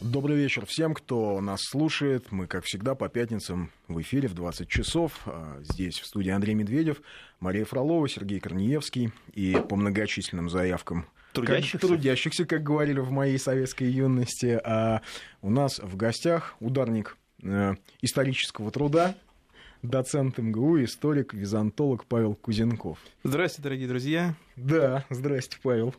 Добрый вечер всем, кто нас слушает. Мы, как всегда, по пятницам в эфире в 20 часов. А, здесь, в студии Андрей Медведев, Мария Фролова, Сергей Корнеевский. И по многочисленным заявкам трудящихся, как, трудящихся как говорили в моей советской юности, а у нас в гостях ударник э, исторического труда, доцент МГУ, историк, византолог Павел Кузенков. Здравствуйте, дорогие друзья. Да, здрасте, Павел.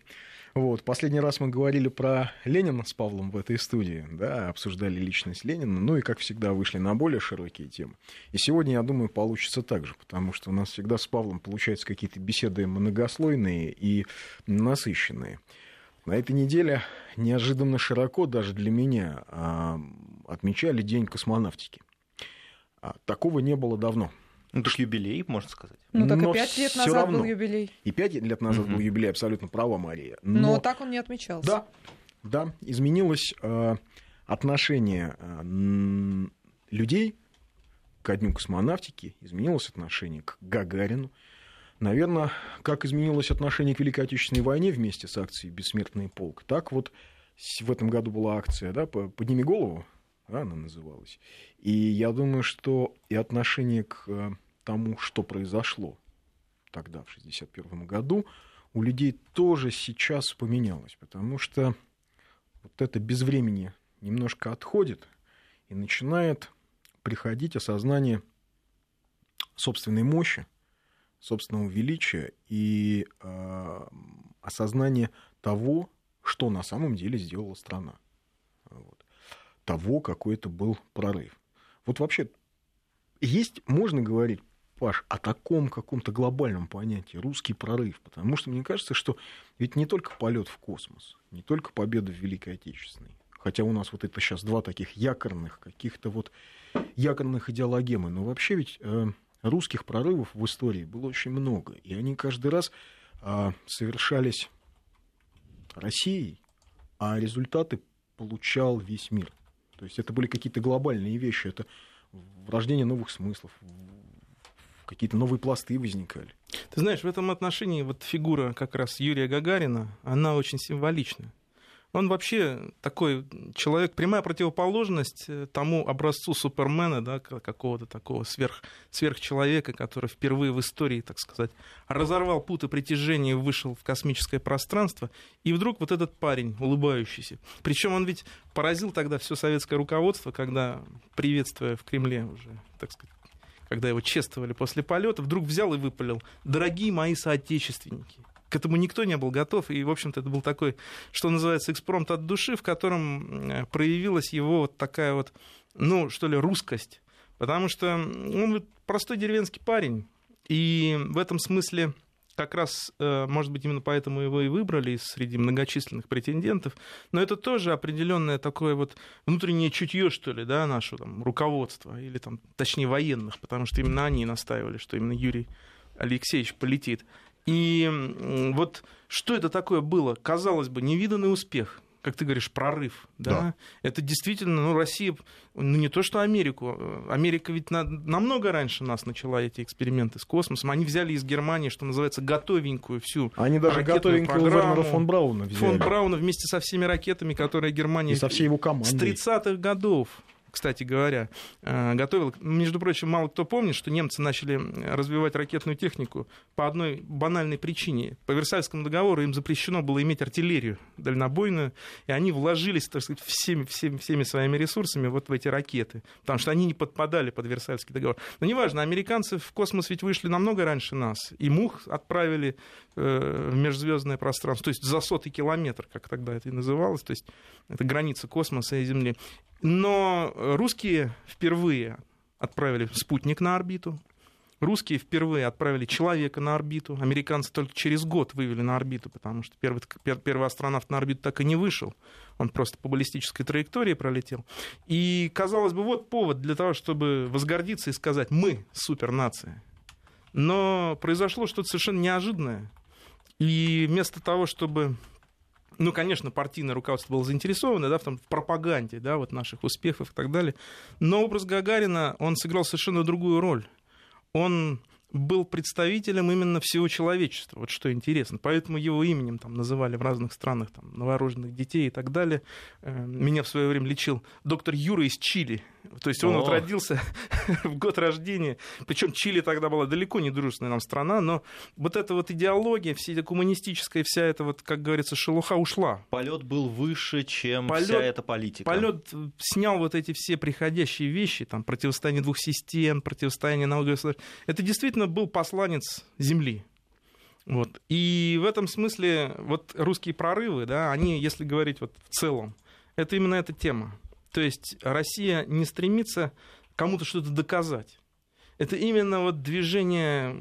Вот. Последний раз мы говорили про Ленина с Павлом в этой студии, да, обсуждали личность Ленина, ну и, как всегда, вышли на более широкие темы. И сегодня, я думаю, получится так же, потому что у нас всегда с Павлом получаются какие-то беседы многослойные и насыщенные. На этой неделе неожиданно широко, даже для меня, а, отмечали День космонавтики. А, такого не было давно. Ну, так юбилей, можно сказать. Ну, так Но и пять лет назад равно. был юбилей. И пять лет назад угу. был юбилей, абсолютно права Мария. Но... Но так он не отмечался. Да, да, изменилось э, отношение э, людей к Дню космонавтики, изменилось отношение к Гагарину. Наверное, как изменилось отношение к Великой Отечественной войне вместе с акцией «Бессмертный полк», так вот в этом году была акция да, «Подними голову», да, она называлась. И я думаю, что и отношение к э, тому, что произошло тогда, в 1961 году, у людей тоже сейчас поменялось, потому что вот это безвремени немножко отходит и начинает приходить осознание собственной мощи, собственного величия и э, осознание того, что на самом деле сделала страна. Вот. Того, какой это был прорыв. Вот вообще есть, можно говорить, Паш, о таком каком-то глобальном понятии русский прорыв, потому что мне кажется, что ведь не только полет в космос, не только победа в Великой Отечественной, хотя у нас вот это сейчас два таких якорных, каких-то вот якорных идеологемы, но вообще ведь э, русских прорывов в истории было очень много, и они каждый раз э, совершались Россией, а результаты получал весь мир. То есть это были какие-то глобальные вещи, это рождение новых смыслов, какие-то новые пласты возникали. Ты знаешь, в этом отношении вот фигура как раз Юрия Гагарина, она очень символична. Он вообще такой человек, прямая противоположность э, тому образцу Супермена, да, какого-то такого сверх, сверхчеловека, который впервые в истории, так сказать, разорвал путы притяжения и вышел в космическое пространство. И вдруг вот этот парень, улыбающийся. Причем он ведь поразил тогда все советское руководство, когда, приветствуя в Кремле уже, так сказать, когда его чествовали после полета, вдруг взял и выпалил. Дорогие мои соотечественники, к этому никто не был готов, и, в общем-то, это был такой, что называется, экспромт от души, в котором э, проявилась его вот такая вот, ну, что ли, русскость. Потому что он простой деревенский парень, и в этом смысле как раз, э, может быть, именно поэтому его и выбрали среди многочисленных претендентов, но это тоже определенное такое вот внутреннее чутье, что ли, да, нашего там, руководства, или там, точнее, военных, потому что именно они настаивали, что именно Юрий Алексеевич полетит. И вот что это такое было? Казалось бы, невиданный успех как ты говоришь, прорыв. Да? да. Это действительно, ну, Россия, ну, не то что Америку. Америка ведь на, намного раньше нас начала эти эксперименты с космосом. Они взяли из Германии, что называется, готовенькую всю Они даже готовенькую программу. фон Брауна взяли. Фон Брауна вместе со всеми ракетами, которые Германия... И со всей его командой. С 30-х годов кстати говоря, э, готовил. Между прочим, мало кто помнит, что немцы начали развивать ракетную технику по одной банальной причине. По Версальскому договору им запрещено было иметь артиллерию дальнобойную, и они вложились, так сказать, всеми, всеми, всеми своими ресурсами вот в эти ракеты, потому что они не подпадали под Версальский договор. Но неважно, американцы в космос ведь вышли намного раньше нас, и мух отправили э, в межзвездное пространство, то есть за сотый километр, как тогда это и называлось, то есть это граница космоса и Земли. Но русские впервые отправили спутник на орбиту, Русские впервые отправили человека на орбиту, американцы только через год вывели на орбиту, потому что первый, первый астронавт на орбиту так и не вышел. Он просто по баллистической траектории пролетел. И, казалось бы, вот повод для того, чтобы возгордиться и сказать «мы супернация». Но произошло что-то совершенно неожиданное. И вместо того, чтобы ну, конечно, партийное руководство было заинтересовано да, в, том, в пропаганде да, вот наших успехов и так далее. Но образ Гагарина, он сыграл совершенно другую роль. Он был представителем именно всего человечества. Вот что интересно. Поэтому его именем там называли в разных странах там, новорожденных детей и так далее. Э, меня в свое время лечил доктор Юра из Чили. То есть он О. вот родился в год рождения. Причем Чили тогда была далеко не дружественная нам страна, но вот эта вот идеология, вся эта коммунистическая, вся эта вот, как говорится, шелуха ушла. Полет был выше, чем полет, вся эта политика. Полет снял вот эти все приходящие вещи, там противостояние двух систем, противостояние налоговых Это действительно был посланец Земли. Вот. И в этом смысле вот русские прорывы, да, они, если говорить вот в целом, это именно эта тема. То есть Россия не стремится кому-то что-то доказать. Это именно вот движение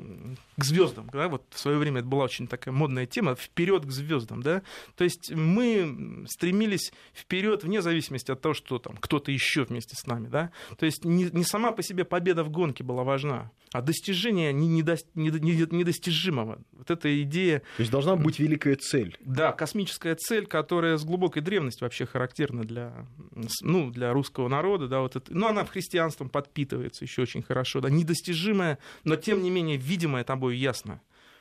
к звездам. Да? Вот в свое время это была очень такая модная тема вперед к звездам. Да? То есть мы стремились вперед вне зависимости от того, что там кто-то еще вместе с нами. Да? То есть не, не сама по себе победа в гонке была важна, а достижение недостижимого. Вот эта идея... То есть должна быть великая цель. Да, космическая цель, которая с глубокой древности вообще характерна для, ну, для русского народа. Да, вот это, ну, она в христианством подпитывается еще очень хорошо. Да, недостижимая, но тем не менее видимая тобой ясно.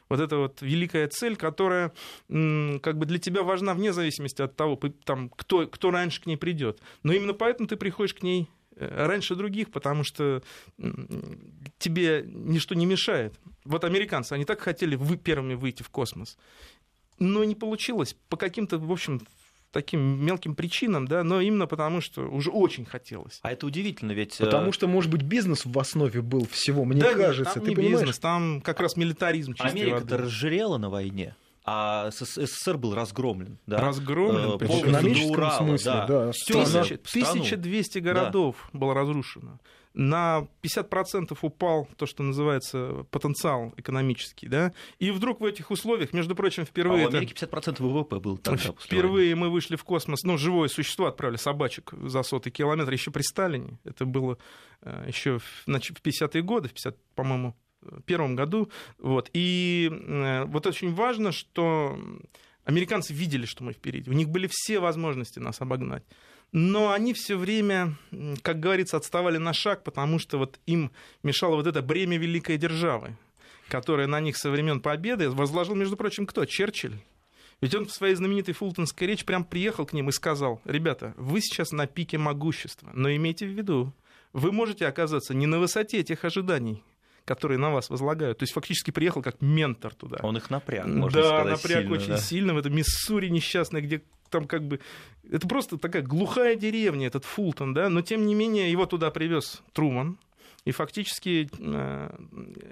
Вот это вот великая цель, которая как бы для тебя важна вне зависимости от того, там, кто, кто раньше к ней придет. Но именно поэтому ты приходишь к ней э, раньше других, потому что тебе ничто не мешает. Вот американцы, они так хотели вы первыми выйти в космос, но не получилось по каким-то, в общем, таким мелким причинам, да, но именно потому, что уже очень хотелось. А это удивительно, ведь... Потому э, что, может быть, бизнес в основе был всего, мне да кажется. Там ты не понимаешь? бизнес, там как раз милитаризм Америка-то разжирела на войне а СССР был разгромлен. Да? Разгромлен, э, в экономическом смысле, да. да. Тысяча, 1200 городов да. было разрушено на 50% упал то, что называется потенциал экономический, да, и вдруг в этих условиях, между прочим, впервые... А в Америке 50% ВВП был тогда. Впервые мы вышли в космос, ну, живое существо отправили, собачек за сотый километр, еще при Сталине, это было э, еще в 50-е годы, в 50, по-моему, первом году, вот, и э, вот очень важно, что американцы видели, что мы впереди, у них были все возможности нас обогнать но они все время, как говорится, отставали на шаг, потому что вот им мешало вот это бремя великой державы, которое на них со времен победы возложил, между прочим, кто? Черчилль. Ведь он в своей знаменитой фултонской речи прям приехал к ним и сказал, ребята, вы сейчас на пике могущества, но имейте в виду, вы можете оказаться не на высоте этих ожиданий, которые на вас возлагают. То есть фактически приехал как ментор туда. Он их напряг, можно да, сказать, напряг сильно, очень да. сильно. В этом Миссури несчастное, где там как бы... Это просто такая глухая деревня, этот Фултон, да, но тем не менее его туда привез Труман, и фактически э,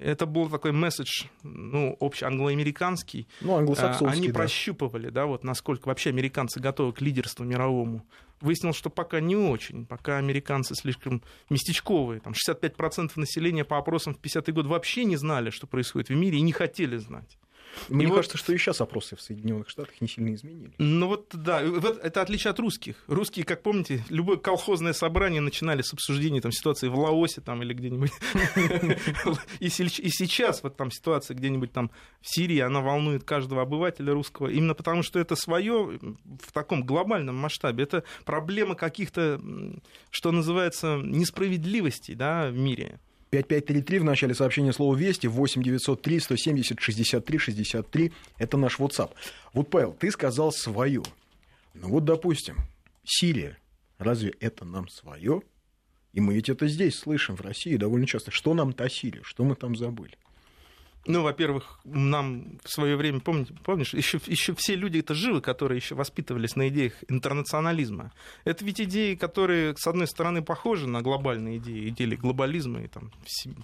это был такой месседж, ну, общий англоамериканский. Ну, англосаксонский, Они да. прощупывали, да, вот насколько вообще американцы готовы к лидерству мировому. Выяснилось, что пока не очень, пока американцы слишком местечковые. Там 65% населения по опросам в 50-е годы вообще не знали, что происходит в мире, и не хотели знать. Мне и кажется, вот... что и сейчас опросы в Соединенных Штатах не сильно изменились. Ну вот да, вот это отличие от русских. Русские, как помните, любое колхозное собрание начинали с обсуждения там, ситуации в Лаосе там, или где-нибудь. И сейчас вот там ситуация где-нибудь там в Сирии, она волнует каждого обывателя русского, именно потому что это свое в таком глобальном масштабе. Это проблема каких-то, что называется, несправедливостей да, в мире. 5533 в начале сообщения слова «Вести», 8 903 170 63 63. Это наш WhatsApp. Вот, Павел, ты сказал свое. Ну вот, допустим, Сирия. Разве это нам свое? И мы ведь это здесь слышим, в России, довольно часто. Что нам та Сирия? Что мы там забыли? Ну, во-первых, нам в свое время, помните, помнишь, еще, еще все люди это живы, которые еще воспитывались на идеях интернационализма. Это ведь идеи, которые, с одной стороны, похожи на глобальные идеи, идеи глобализма и там,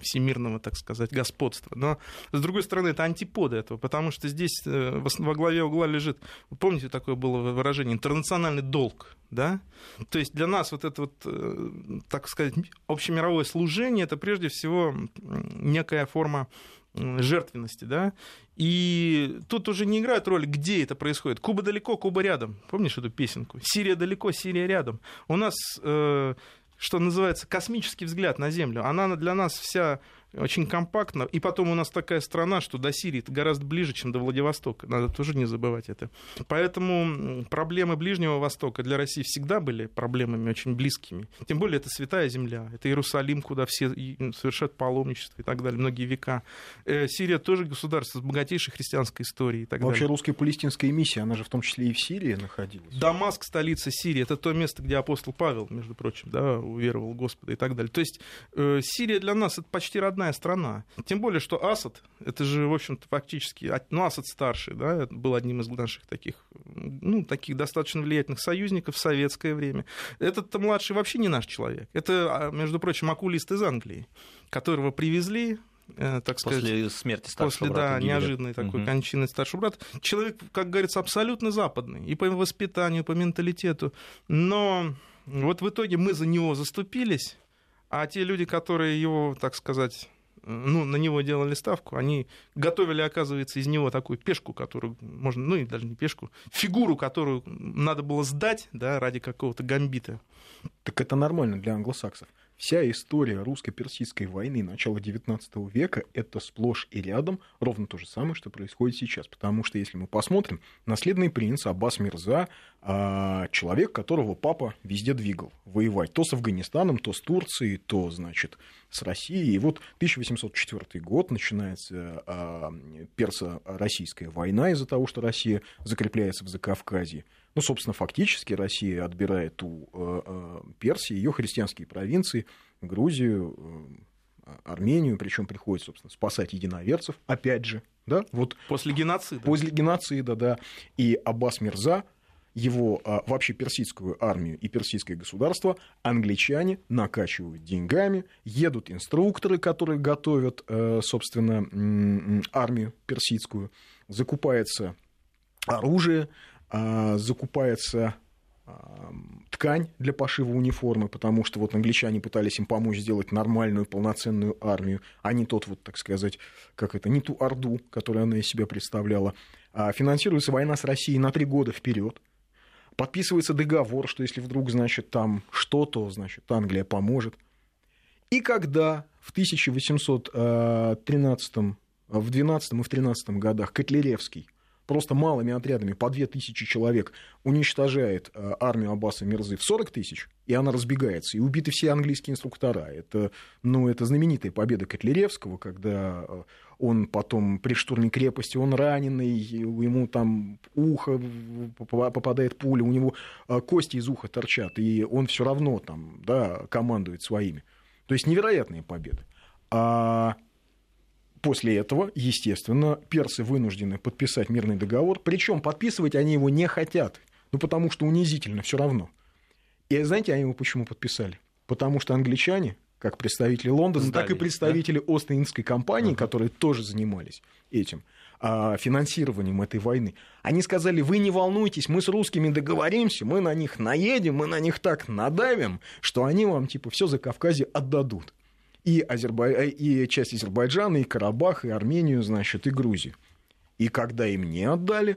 всемирного, так сказать, господства. Но, с другой стороны, это антиподы этого, потому что здесь э, во главе угла лежит, помните, такое было выражение, интернациональный долг. Да? То есть для нас вот это вот, э, так сказать, общемировое служение, это прежде всего некая форма жертвенности, да, и тут уже не играет роль, где это происходит. Куба далеко, Куба рядом. Помнишь эту песенку? Сирия далеко, Сирия рядом. У нас, э, что называется, космический взгляд на Землю. Она для нас вся очень компактно. И потом у нас такая страна, что до Сирии это гораздо ближе, чем до Владивостока. Надо тоже не забывать это. Поэтому проблемы Ближнего Востока для России всегда были проблемами очень близкими. Тем более это святая земля, это Иерусалим, куда все совершают паломничество и так далее, многие века. Э, Сирия тоже государство с богатейшей христианской историей и так Вообще далее. русская палестинская миссия, она же в том числе и в Сирии находилась. Дамаск, столица Сирии, это то место, где апостол Павел, между прочим, да, уверовал в Господа и так далее. То есть э, Сирия для нас это почти родная страна. Тем более, что Асад, это же, в общем-то, фактически, ну, Асад старший, да, был одним из наших таких, ну, таких достаточно влиятельных союзников в советское время. Этот младший вообще не наш человек. Это, а, между прочим, окулист из Англии, которого привезли, э, так сказать, после смерти старшего после, брата. да, неожиданной такой угу. кончины старшего брата. Человек, как говорится, абсолютно западный и по воспитанию, по менталитету. Но вот в итоге мы за него заступились, а те люди, которые его, так сказать, ну, на него делали ставку, они готовили, оказывается, из него такую пешку, которую можно, ну, и даже не пешку, фигуру, которую надо было сдать, да, ради какого-то гамбита. Так это нормально для англосаксов. Вся история русско-персидской войны начала XIX века – это сплошь и рядом ровно то же самое, что происходит сейчас. Потому что, если мы посмотрим, наследный принц Аббас Мирза а, – человек, которого папа везде двигал воевать. То с Афганистаном, то с Турцией, то, значит, с Россией. И вот 1804 год начинается а, персо-российская война из-за того, что Россия закрепляется в Закавказье. Ну, собственно, фактически Россия отбирает у э, э, Персии ее христианские провинции, Грузию, э, Армению, причем приходит, собственно, спасать единоверцев, опять же, да, вот после геноцида. После геноцида, да. И Аббас Мирза, его а, вообще персидскую армию и персидское государство англичане накачивают деньгами, едут инструкторы, которые готовят, собственно, армию персидскую, закупается оружие, закупается а, ткань для пошива униформы, потому что вот англичане пытались им помочь сделать нормальную полноценную армию, а не тот вот, так сказать, как это, не ту Орду, которую она из себя представляла. А финансируется война с Россией на три года вперед. Подписывается договор, что если вдруг, значит, там что-то, значит, Англия поможет. И когда в 1813, в 12 и в 13 годах Котляревский просто малыми отрядами по 2000 человек уничтожает э, армию Аббаса Мирзы в 40 тысяч, и она разбегается, и убиты все английские инструктора. Это, ну, это знаменитая победа Котляревского, когда э, он потом при штурме крепости, он раненый, ему там ухо попадает пуля, у него э, кости из уха торчат, и он все равно там, да, командует своими. То есть невероятная победа. А После этого, естественно, персы вынуждены подписать мирный договор, причем подписывать они его не хотят, ну потому что унизительно все равно. И знаете, они его почему подписали? Потому что англичане, как представители Лондона, Сдали, так и представители да? Ост-Индской компании, uh-huh. которые тоже занимались этим а, финансированием этой войны, они сказали, вы не волнуйтесь, мы с русскими договоримся, мы на них наедем, мы на них так надавим, что они вам типа все за Кавказе отдадут и, Азербай... Э, и часть Азербайджана, и Карабах, и Армению, значит, и Грузию. И когда им не отдали,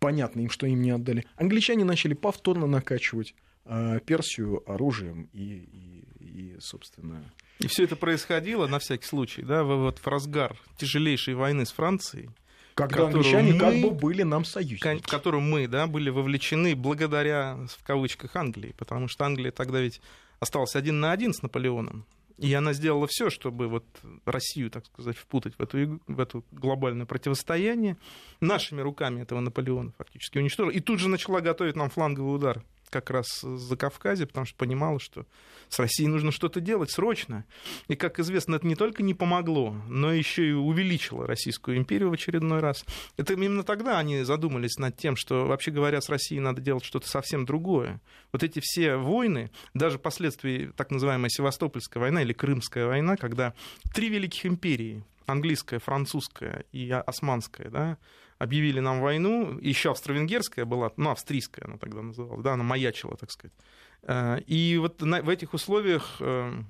понятно им, что им не отдали, англичане начали повторно накачивать э, Персию оружием и, и, и собственно... И все это происходило, на всякий случай, да, вот в разгар тяжелейшей войны с Францией, когда англичане мы, как бы были нам союзниками. В котором мы да, были вовлечены благодаря, в кавычках, Англии, потому что Англия тогда ведь осталась один на один с Наполеоном. И она сделала все, чтобы вот Россию, так сказать, впутать в, эту, в это глобальное противостояние. Нашими руками этого Наполеона фактически уничтожила. И тут же начала готовить нам фланговый удар как раз за Кавказе, потому что понимала, что с Россией нужно что-то делать срочно. И, как известно, это не только не помогло, но еще и увеличило Российскую империю в очередной раз. Это именно тогда они задумались над тем, что, вообще говоря, с Россией надо делать что-то совсем другое. Вот эти все войны, даже последствия так называемой Севастопольская война или Крымская война, когда три великих империи, английская, французская и османская, да, объявили нам войну, еще австро-венгерская была, ну, австрийская она тогда называлась, да, она маячила, так сказать. Э, и вот в этих условиях э,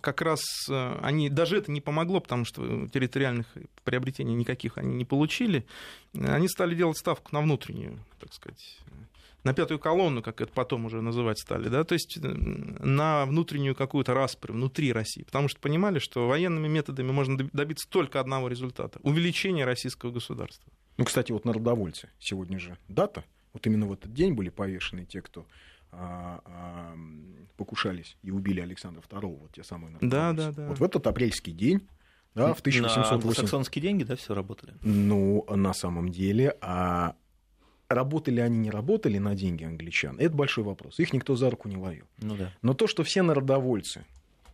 как раз э, они, даже это не помогло, потому что территориальных приобретений никаких они не получили, они стали делать ставку на внутреннюю, так сказать, на пятую колонну, как это потом уже называть стали, да, то есть на внутреннюю какую-то распрь внутри России, потому что понимали, что военными методами можно добиться только одного результата — увеличения российского государства. Ну, кстати, вот народовольцы, сегодня же дата, вот именно в этот день были повешены те, кто а, а, покушались и убили Александра II, вот те самые народовольцы. Да, да, да. Вот в этот апрельский день да, в 1808... На саксонские деньги, да, все работали? Ну, на самом деле, а работали они, не работали на деньги англичан, это большой вопрос. Их никто за руку не ловил. Ну, да. Но то, что все народовольцы,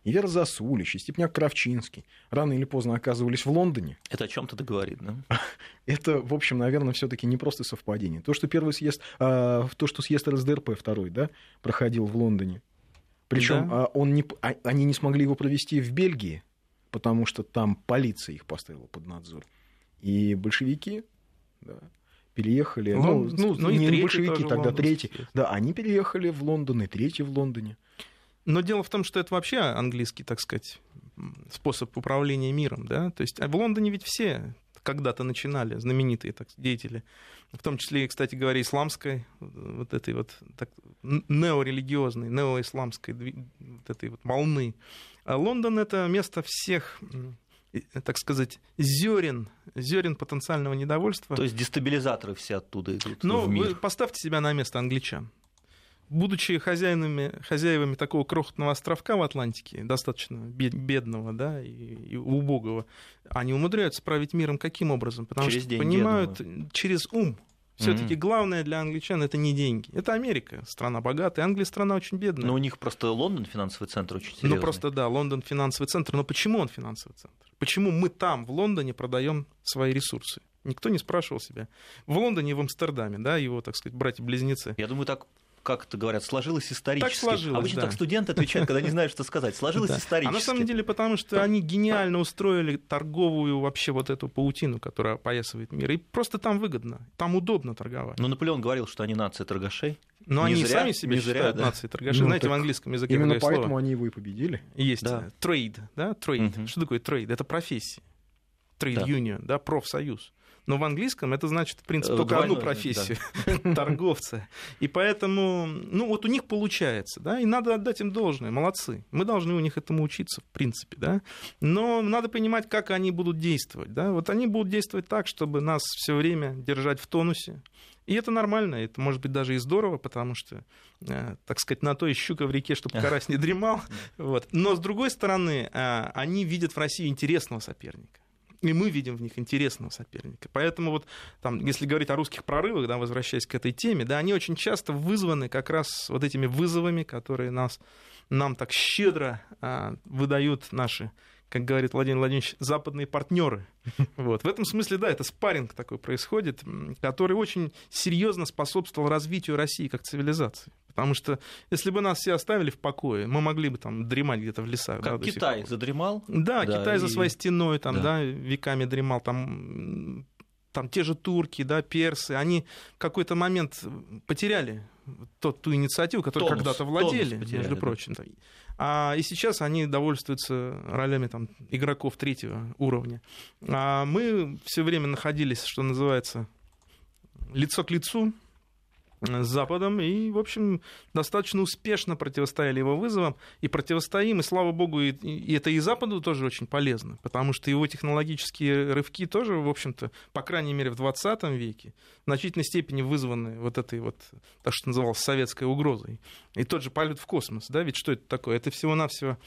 и Вера Засулич, и Степняк Кравчинский рано или поздно оказывались в Лондоне. Это о чем-то говорит, да? Это, в общем, наверное, все-таки не просто совпадение. То, что первый съезд, а, то, что съезд РСДРП второй, да, проходил в Лондоне. Причем да. а, он не, а, они не смогли его провести в Бельгии, потому что там полиция их поставила под надзор. И большевики, да, переехали, ну, ну, ну не большевики, тогда третий, да, они переехали в Лондон, и третий в Лондоне. Но дело в том, что это вообще английский, так сказать, способ управления миром, да, то есть а в Лондоне ведь все когда-то начинали, знаменитые так, деятели, в том числе, кстати говоря, исламской, вот этой вот так, неорелигиозной, неоисламской вот этой вот волны. А Лондон — это место всех так сказать, зерен, зерен потенциального недовольства. То есть дестабилизаторы все оттуда идут Ну, в мир. вы поставьте себя на место англичан будучи хозяинами, хозяевами такого крохотного островка в Атлантике, достаточно бедного да, и, и убогого, они умудряются править миром каким образом? Потому через что деньги, понимают через ум. Все-таки mm-hmm. главное для англичан это не деньги. Это Америка, страна богатая, Англия страна очень бедная. Но у них просто Лондон финансовый центр очень серьезный. Ну просто да, Лондон финансовый центр. Но почему он финансовый центр? Почему мы там, в Лондоне, продаем свои ресурсы? Никто не спрашивал себя. В Лондоне и в Амстердаме, да, его, так сказать, братья-близнецы. Я думаю, так как это говорят, сложилось исторически. Так сложилось, Обычно да. так студенты отвечают, когда не знают, что сказать. Сложилось исторически. А на самом деле потому, что они гениально устроили торговую вообще вот эту паутину, которая опоясывает мир. И просто там выгодно, там удобно торговать. Но Наполеон говорил, что они нация торгашей. Но не они зря, сами себя считают зря, да. нацией торгашей. Ну, Знаете, в английском языке Именно поэтому слово. они его и победили. Есть да. trade, да, trade. Угу. Что такое trade? Это профессия. Trade union, да, профсоюз. Но в английском это значит, в принципе, только Двойной, одну профессию да. торговца. И поэтому, ну вот у них получается, да, и надо отдать им должное, молодцы. Мы должны у них этому учиться, в принципе, да. Но надо понимать, как они будут действовать, да. Вот они будут действовать так, чтобы нас все время держать в тонусе. И это нормально, это может быть даже и здорово, потому что, э, так сказать, на то и щука в реке, чтобы карась не дремал. Вот. Но, с другой стороны, э, они видят в России интересного соперника и мы видим в них интересного соперника. Поэтому вот там, если говорить о русских прорывах, да, возвращаясь к этой теме, да, они очень часто вызваны как раз вот этими вызовами, которые нас, нам так щедро а, выдают наши как говорит Владимир Владимирович, западные партнеры. Вот. В этом смысле, да, это спарринг такой происходит, который очень серьезно способствовал развитию России как цивилизации. Потому что если бы нас все оставили в покое, мы могли бы там дремать где-то в лесах. Как да, Китай задремал. Да, да Китай и... за своей стеной там, да. Да, веками дремал. Там, там те же турки, да, персы, они в какой-то момент потеряли тот, ту инициативу, которую когда-то владели, потеряли, между прочим. Да. А, и сейчас они довольствуются ролями там, игроков третьего уровня. А мы все время находились, что называется, лицо к лицу с Западом, и, в общем, достаточно успешно противостояли его вызовам, и противостоим, и, слава богу, и, и это и Западу тоже очень полезно, потому что его технологические рывки тоже, в общем-то, по крайней мере, в 20 веке, в значительной степени вызваны вот этой вот, так что называлось, советской угрозой. И тот же полет в космос, да, ведь что это такое? Это всего-навсего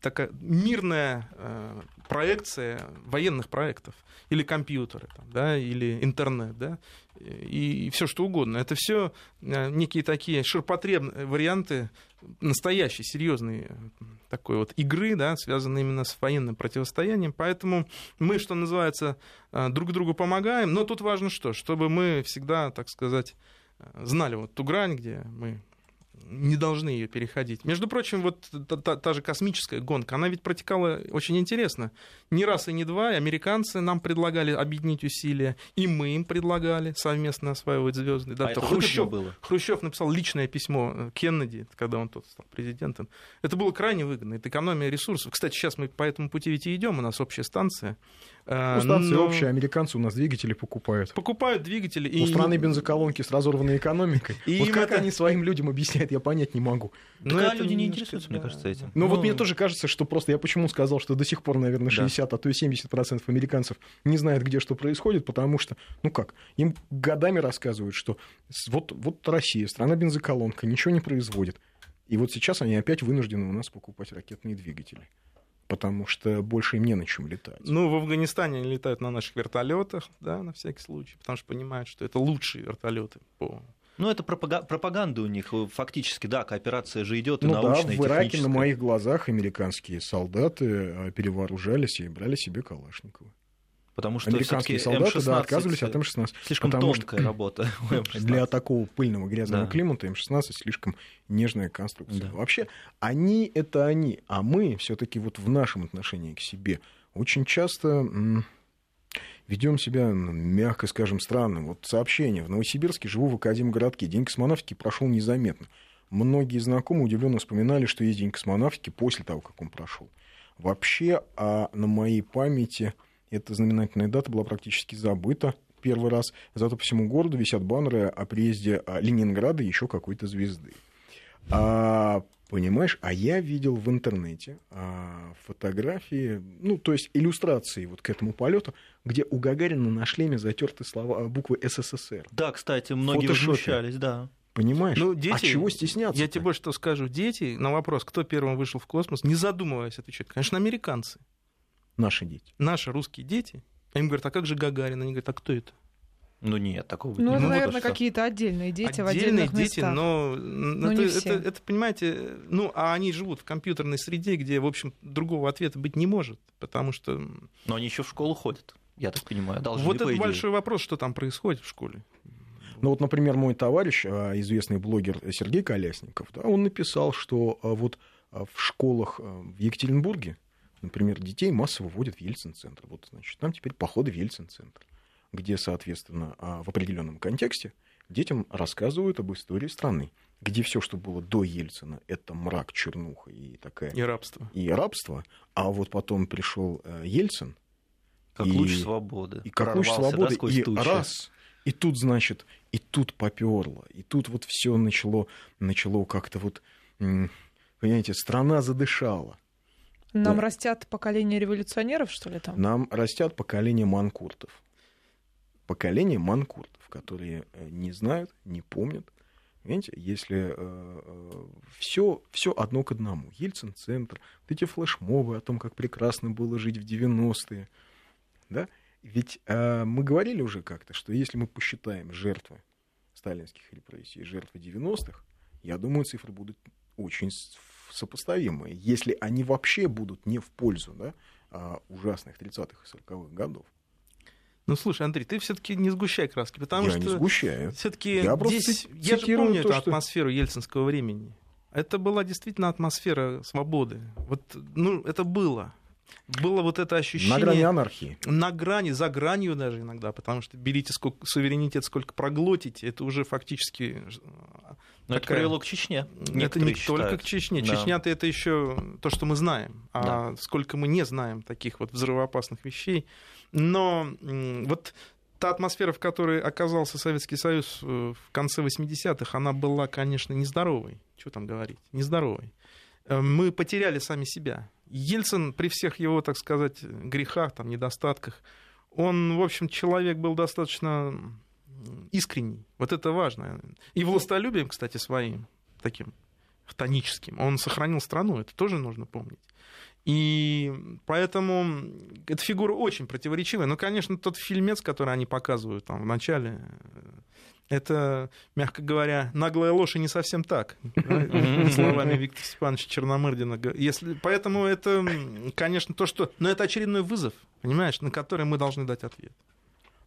такая мирная э, проекция военных проектов, или компьютеры, там, да, или интернет, да, и все что угодно. Это все э, некие такие ширпотребные варианты настоящей, серьезной э, такой вот игры, да, связанной именно с военным противостоянием. Поэтому мы, что называется, э, друг другу помогаем. Но тут важно что? Чтобы мы всегда, так сказать, знали вот ту грань, где мы не должны ее переходить. Между прочим, вот та, та, та же космическая гонка, она ведь протекала очень интересно. Не раз и не два, и американцы нам предлагали объединить усилия, и мы им предлагали совместно осваивать звезды. Да, а Хрущев, было? Хрущев написал личное письмо э, Кеннеди, когда он тот стал президентом. Это было крайне выгодно, это экономия ресурсов. Кстати, сейчас мы по этому пути ведь и идем, у нас общая станция Ну, станция но... общая, американцы у нас двигатели покупают. Покупают двигатели. У и... страны бензоколонки с разорванной экономикой. И вот как это... они своим людям объясняют, я понять не могу. Но ну, а люди не интересуются, мне кажется, этим. Ну, ну вот мне тоже кажется, что просто я почему сказал, что до сих пор, наверное, 60, да. а то и 70% американцев не знают, где что происходит, потому что, ну как, им годами рассказывают, что вот, вот Россия, страна бензоколонка, ничего не производит. И вот сейчас они опять вынуждены у нас покупать ракетные двигатели потому что больше им не на чем летать. Ну, в Афганистане они летают на наших вертолетах, да, на всякий случай, потому что понимают, что это лучшие вертолеты по ну, это пропаганда у них. Фактически, да, кооперация же идет ну, и научная, да, в Ираке на моих глазах американские солдаты э, перевооружались и брали себе Калашниковы. Потому что Американские солдаты да, отказывались от М-16. Слишком потому тонкая что работа. Для такого пыльного грязного да. климата М-16 слишком нежная конструкция. Да. Вообще, они — это они, а мы все таки вот в нашем отношении к себе очень часто ведем себя, мягко скажем, странно. Вот сообщение. В Новосибирске живу в Академгородке. День космонавтики прошел незаметно. Многие знакомые удивленно вспоминали, что есть День космонавтики после того, как он прошел. Вообще, а на моей памяти эта знаменательная дата была практически забыта первый раз. Зато по всему городу висят баннеры о приезде а, Ленинграда еще какой-то звезды. А, понимаешь, а я видел в интернете а, фотографии, ну, то есть иллюстрации вот к этому полету, где у Гагарина на шлеме затерты слова, буквы СССР. Да, кстати, многие возмущались, да. Понимаешь? Ну, дети, а чего стесняться? Я тебе больше что скажу. Дети на вопрос, кто первым вышел в космос, не задумываясь, отвечают. Конечно, американцы. Наши дети. Наши русские дети. Им говорят, а как же Гагарин? Они говорят, а кто это? Ну нет, такого ну, не это, наверное, какие-то отдельные дети отдельные в отдельных дети, но, но это, это, это, понимаете, ну, а они живут в компьютерной среде, где, в общем, другого ответа быть не может, потому что... Но они еще в школу ходят, я так понимаю, должны, Вот это большой вопрос, что там происходит в школе. Ну вот, например, мой товарищ, а, известный блогер Сергей Колясников, да, он написал, что а, вот а, в школах в Екатеринбурге Например, детей массово вводят в Ельцин-центр. Вот, значит, там теперь походы в Ельцин-центр, где, соответственно, а, в определенном контексте детям рассказывают об истории страны, где все, что было до Ельцина, это мрак, чернуха и такая... И рабство. И рабство. А вот потом пришел э, Ельцин. Как и, луч свободы. И как луч свободы. Да, и тучи. раз. И тут, значит, и тут поперло. И тут вот все начало, начало как-то вот, понимаете, страна задышала. Нам да. растят поколение революционеров, что ли, там? Нам растят поколение манкуртов. Поколение манкуртов, которые э, не знают, не помнят. Понимаете, если э, все, э, все одно к одному. Ельцин-центр, вот эти флешмобы о том, как прекрасно было жить в 90-е. Да? Ведь э, мы говорили уже как-то, что если мы посчитаем жертвы сталинских репрессий, жертвы 90-х, я думаю, цифры будут очень сопоставимые, если они вообще будут не в пользу да, а, ужасных 30-х и 40-х годов. Ну, слушай, Андрей, ты все-таки не сгущай краски, потому я что... не сгущаю. Все-таки я здесь... Я же помню то, эту что... атмосферу ельцинского времени. Это была действительно атмосфера свободы. Вот, ну, это было. Было вот это ощущение... На грани анархии. На грани, за гранью даже иногда, потому что берите сколько, суверенитет, сколько проглотите, это уже фактически но такая... это привело к Чечне. Это не считают. только к Чечне. Да. Чечня-то это еще то, что мы знаем. А да. сколько мы не знаем таких вот взрывоопасных вещей. Но вот та атмосфера, в которой оказался Советский Союз э, в конце 80-х, она была, конечно, нездоровой. Что там говорить? Нездоровой. Э, мы потеряли сами себя. Ельцин при всех его, так сказать, грехах, там, недостатках, он, в общем, человек был достаточно искренний. Вот это важно. И властолюбием, кстати, своим, таким хтоническим, он сохранил страну, это тоже нужно помнить. И поэтому эта фигура очень противоречивая. Но, конечно, тот фильмец, который они показывают там в начале, это, мягко говоря, наглая ложь и не совсем так, словами Виктора Степановича Черномырдина. Если, поэтому это, конечно, то, что... Но это очередной вызов, понимаешь, на который мы должны дать ответ.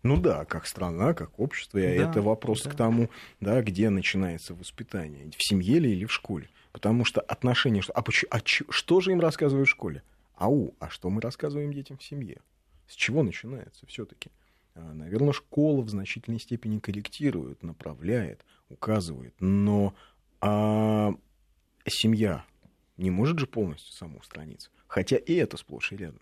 Ну да, как страна, как общество. Да, это вопрос да. к тому, да, где начинается воспитание. В семье ли или в школе. Потому что отношения... А, почему, а что же им рассказывают в школе? Ау, а что мы рассказываем детям в семье? С чего начинается все-таки? А, Наверное, школа в значительной степени корректирует, направляет, указывает. Но а семья не может же полностью самоустраниться. Хотя и это сплошь и рядом.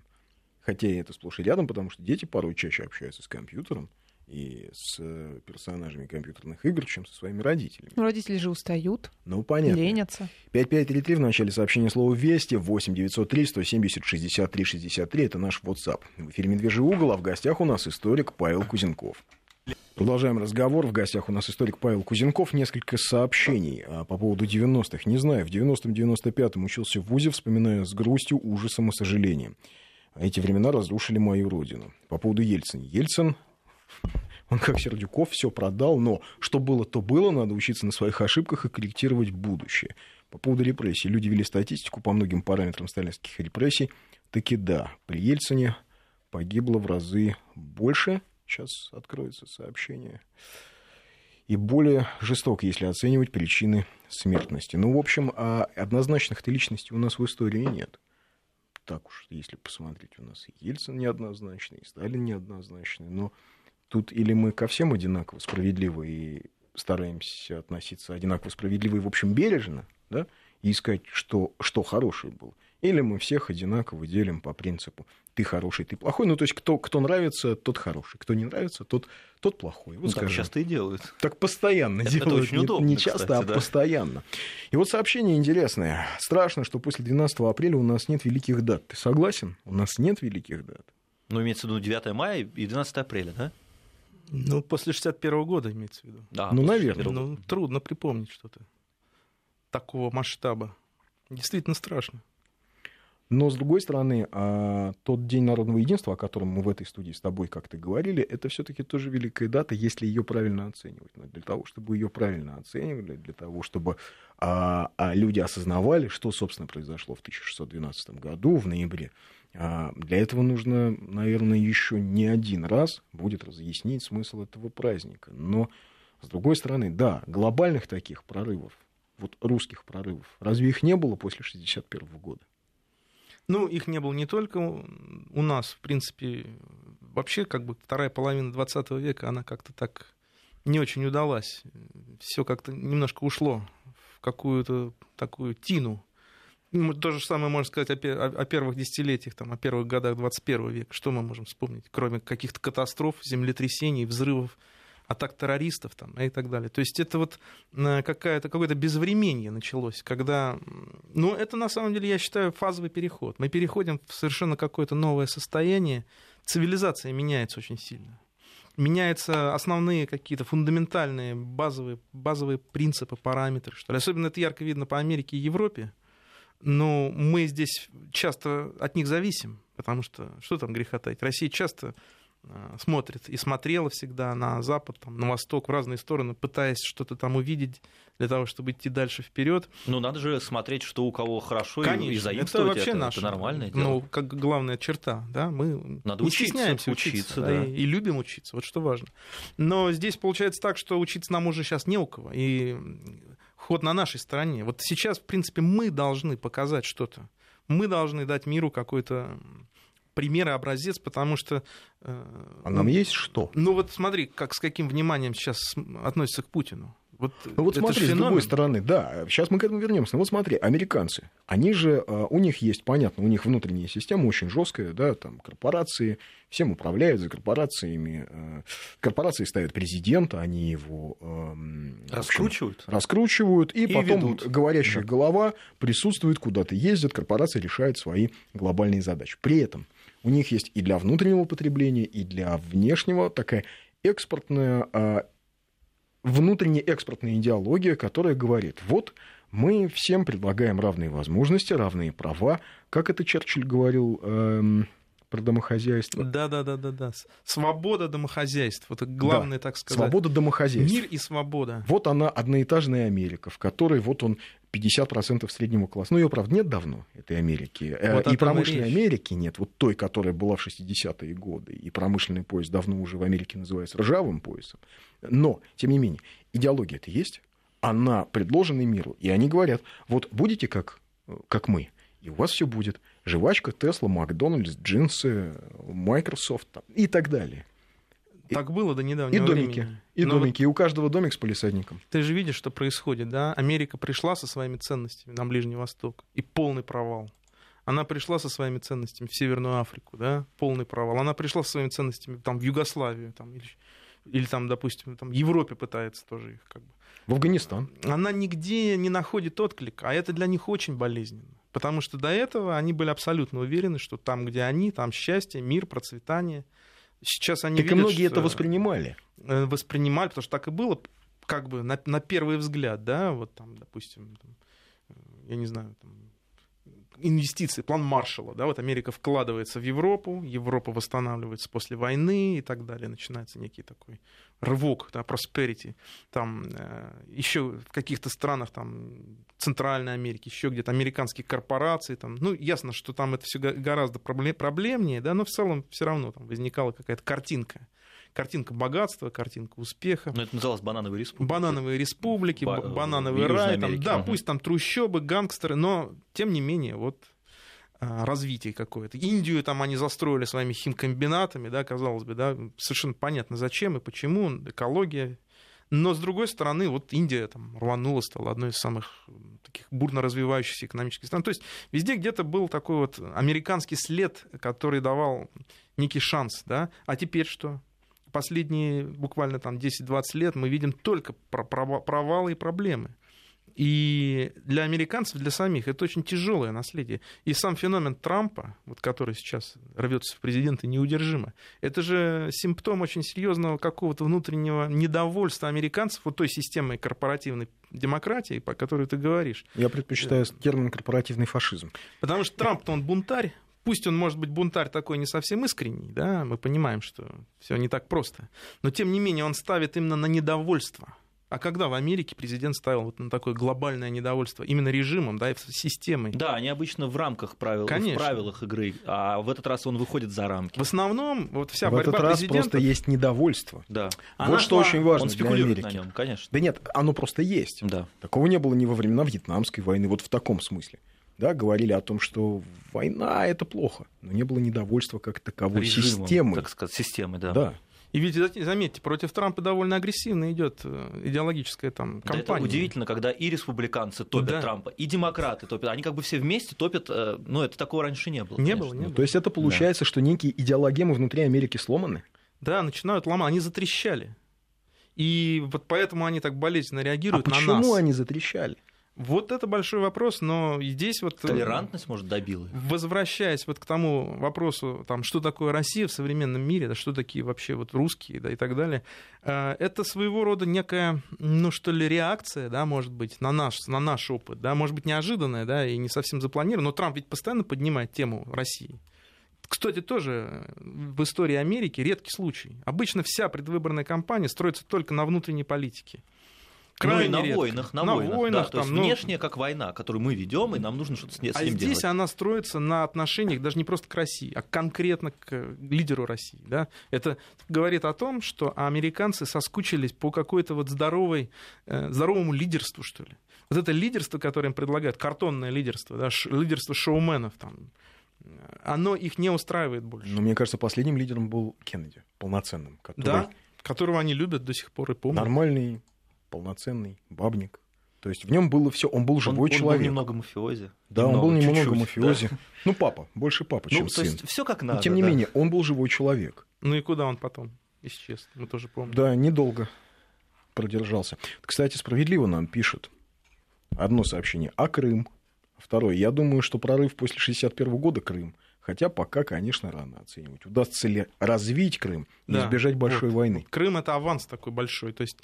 Хотя и это сплошь и рядом, потому что дети порой чаще общаются с компьютером и с э, персонажами компьютерных игр, чем со своими родителями. Ну, родители же устают, Ну, понятно. ленятся. 5533 в начале сообщения слова «Вести», 8 903 170 63 63, это наш WhatsApp. В эфире «Медвежий угол», а в гостях у нас историк Павел Кузенков. Продолжаем разговор. В гостях у нас историк Павел Кузенков. Несколько сообщений а, по поводу 90-х. Не знаю, в 90-м-95-м учился в ВУЗе, вспоминая с грустью, ужасом и сожалением. Эти времена разрушили мою родину. По поводу Ельцина. Ельцин, он как Сердюков все продал, но что было, то было, надо учиться на своих ошибках и корректировать будущее. По поводу репрессий. Люди вели статистику по многим параметрам сталинских репрессий. Таки да, при Ельцине погибло в разы больше. Сейчас откроется сообщение. И более жесток, если оценивать причины смертности. Ну, в общем, а однозначных-то личностей у нас в истории нет. Так уж, если посмотреть, у нас и Ельцин неоднозначный, и Сталин неоднозначный. Но тут или мы ко всем одинаково справедливы и стараемся относиться одинаково справедливо и, в общем, бережно, да, и искать, что, что хорошее было. Или мы всех одинаково делим по принципу ты хороший, ты плохой. Ну, то есть, кто, кто нравится, тот хороший. Кто не нравится, тот, тот плохой. Вот Ну, так скажем. часто и делают. Так постоянно Это- это делают. очень не- удобно, не, часто, кстати, а да. постоянно. И вот сообщение интересное. Страшно, что после 12 апреля у нас нет великих дат. Ты согласен? У нас нет великих дат. Ну, имеется в виду 9 мая и 12 апреля, да? Ну, после 61 года имеется в виду. Да, Ну, наверное. 61 Ну, трудно припомнить что-то такого масштаба. Действительно страшно. Но, с другой стороны, а, тот День народного единства, о котором мы в этой студии с тобой как-то говорили, это все-таки тоже великая дата, если ее правильно оценивать. Но для того, чтобы ее правильно оценивали, для того, чтобы а, а люди осознавали, что, собственно, произошло в 1612 году, в ноябре, для этого нужно, наверное, еще не один раз будет разъяснить смысл этого праздника. Но, с другой стороны, да, глобальных таких прорывов, вот русских прорывов, разве их не было после 1961 года? Ну, их не было не только у нас, в принципе, вообще как бы вторая половина 20 века, она как-то так не очень удалась. Все как-то немножко ушло в какую-то такую тину. Ну, То же самое можно сказать о, о первых десятилетиях, там, о первых годах 21 века. Что мы можем вспомнить, кроме каких-то катастроф, землетрясений, взрывов, атак террористов там, и так далее. То есть это вот э, какая-то, какое-то безвременье началось, когда... Ну, это на самом деле, я считаю, фазовый переход. Мы переходим в совершенно какое-то новое состояние. Цивилизация меняется очень сильно. Меняются основные какие-то фундаментальные базовые, базовые принципы, параметры. Что ли. Особенно это ярко видно по Америке и Европе. Но мы здесь часто от них зависим, потому что, что там греха таить, Россия часто смотрит и смотрела всегда на запад, там, на восток, в разные стороны, пытаясь что-то там увидеть для того, чтобы идти дальше вперед. Ну, надо же смотреть, что у кого хорошо, и- и Конечно, это заимствовать вообще это. наша, Это нормальное дело. ну, как главная черта, да, мы Надо не учиться, стесняемся учиться, учиться, да. и, и любим учиться, вот что важно. Но здесь получается так, что учиться нам уже сейчас не у кого, и ход на нашей стороне. Вот сейчас, в принципе, мы должны показать что-то, мы должны дать миру какой-то пример и образец, потому что... э, А нам есть что? Ну вот смотри, как, с каким вниманием сейчас относятся к Путину. Вот, Ну вот смотри, с другой стороны, да, сейчас мы к этому вернемся. Но вот смотри, американцы, они же, а, у них есть, понятно, у них внутренняя система очень жесткая, да, там корпорации, всем управляют за корпорациями. э, Корпорации ставят президента, они его эм, в общем, Раскручивают? раскручивают, и, И потом ведут. говорящая Да. голова присутствует, куда-то ездит, корпорация решает свои глобальные задачи. При этом у них есть и для внутреннего потребления, и для внешнего такая экспортная, а, внутренняя экспортная идеология, которая говорит, вот мы всем предлагаем равные возможности, равные права. Как это Черчилль говорил эм, про домохозяйство? Да, да, да, да, да. Свобода домохозяйств. Вот это главное, так сказать. Свобода домохозяйства. Мир и свобода. Вот она, одноэтажная Америка, в которой вот он 50% среднего класса. Ну, ее, правда, нет давно, этой Америки. Э, Вот и и промышленной речь. Америки нет, вот той, которая была в 60-е годы. И промышленный пояс давно уже в Америке называется ржавым поясом. Но, тем не менее, идеология это есть, она предложена миру. И они говорят, вот будете как, как мы, и у вас все будет. Жвачка, Тесла, Макдональдс, джинсы, Microsoft там, и так далее. И- Так было до И недавнего домики, времени. и Но вот домики, и у каждого домик с полисадником. ты же видишь, что происходит, да? Америка пришла со своими ценностями на Ближний Восток, и полный провал. Она пришла со своими ценностями в Северную Африку, да, полный провал. Она пришла со своими ценностями там, в Югославию, там, или, или там, допустим, там, Европе пытается тоже их как бы. В Афганистан. Она нигде не находит отклик, а это для них очень болезненно. Потому что до этого они были абсолютно уверены, что там, где они, там счастье, мир, процветание. Сейчас они так видят, и многие это воспринимали. Э, воспринимали, потому что так и было, как бы на, на первый взгляд, да, вот там, допустим, там, э, я не знаю, там, инвестиции, план Маршалла, да, вот Америка вкладывается в Европу, Европа восстанавливается после войны и так далее, начинается некий такой рывок, да, prosperity, там э, еще в каких-то странах, там, Центральной Америки, еще где-то американские корпорации, там, ну, ясно, что там это все гораздо проблемнее, да, но в целом все равно там возникала какая-то картинка, картинка богатства, картинка успеха. Но это называлось банановые республики. Банановые республики, Ба- банановый рай, там, да, угу. пусть там трущобы, гангстеры, но тем не менее вот а, развитие какое-то. Индию там они застроили своими химкомбинатами, да, казалось бы, да, совершенно понятно зачем и почему, экология. Но, с другой стороны, вот Индия там рванула, стала одной из самых таких бурно развивающихся экономических стран. То есть везде где-то был такой вот американский след, который давал некий шанс, да. А теперь что? Последние буквально там 10-20 лет мы видим только провалы и проблемы. И для американцев, для самих, это очень тяжелое наследие. И сам феномен Трампа, вот, который сейчас рвется в президенты неудержимо, это же симптом очень серьезного какого-то внутреннего недовольства американцев вот той системой корпоративной демократии, по которой ты говоришь. Я предпочитаю термин корпоративный фашизм. Потому что Трамп-то он бунтарь, Пусть он, может быть, бунтарь такой не совсем искренний, да, мы понимаем, что все не так просто, но тем не менее он ставит именно на недовольство. А когда в Америке президент ставил вот на такое глобальное недовольство именно режимом, да, и системой? Да, они обычно в рамках правил, Конечно. в правилах игры, а в этот раз он выходит за рамки. В основном вот вся в борьба этот раз просто есть недовольство. Да. Она вот что очень важно он для Америки. на нем, конечно. Да нет, оно просто есть. Да. Такого не было ни во времена Вьетнамской войны, вот в таком смысле да, говорили о том, что война это плохо, но не было недовольства как таковой Режимом, системы. Так сказать, системы, да. Да. И ведь, заметьте, против Трампа довольно агрессивно идет э, идеологическая там кампания. Да это удивительно, когда и республиканцы топят да. Трампа, и демократы топят. Они как бы все вместе топят. Э, ну, это такого раньше не было. Не конечно. было, не ну, было. То есть это получается, да. что некие идеологемы внутри Америки сломаны? Да, начинают ломать. Они затрещали. И вот поэтому они так болезненно реагируют а на нас. почему они затрещали? Вот это большой вопрос, но здесь вот... Э, Толерантность, может, добила? Возвращаясь вот к тому вопросу, там, что такое Россия в современном мире, да, что такие вообще вот русские, да, и так далее, э, это своего рода некая, ну, что ли, реакция, да, может быть, на наш, на наш опыт, да, может быть, неожиданная, да, и не совсем запланированная, но Трамп ведь постоянно поднимает тему России. Кстати, тоже в истории Америки редкий случай. Обычно вся предвыборная кампания строится только на внутренней политике. Крайне ну и на редко. войнах, на, на войнах, войнах да, там, то есть ну... внешняя как война, которую мы ведем, и нам нужно что-то с, ней, а ним здесь делать. она строится на отношениях даже не просто к России, а конкретно к лидеру России. Да? Это говорит о том, что американцы соскучились по какой-то вот здоровой, э, здоровому лидерству, что ли. Вот это лидерство, которое им предлагают, картонное лидерство, да, ш, лидерство шоуменов, там, оно их не устраивает больше. Но мне кажется, последним лидером был Кеннеди, полноценным. Который... Да, которого они любят до сих пор и помнят. Нормальный полноценный бабник. То есть в нем было все, он был живой он, человек. Он был немного мафиози. Да, немного, он был немного мафиози. Да. Ну, папа, больше папа, ну, чем то сын. Есть все как надо. Но тем не да. менее, он был живой человек. Ну и куда он потом исчез? Мы тоже помним. Да, недолго продержался. Кстати, справедливо нам пишет одно сообщение. А Крым? Второе. Я думаю, что прорыв после 61 года Крым – Хотя пока, конечно, рано оценивать. Удастся ли развить Крым и да, избежать большой вот. войны? Крым это аванс такой большой. То есть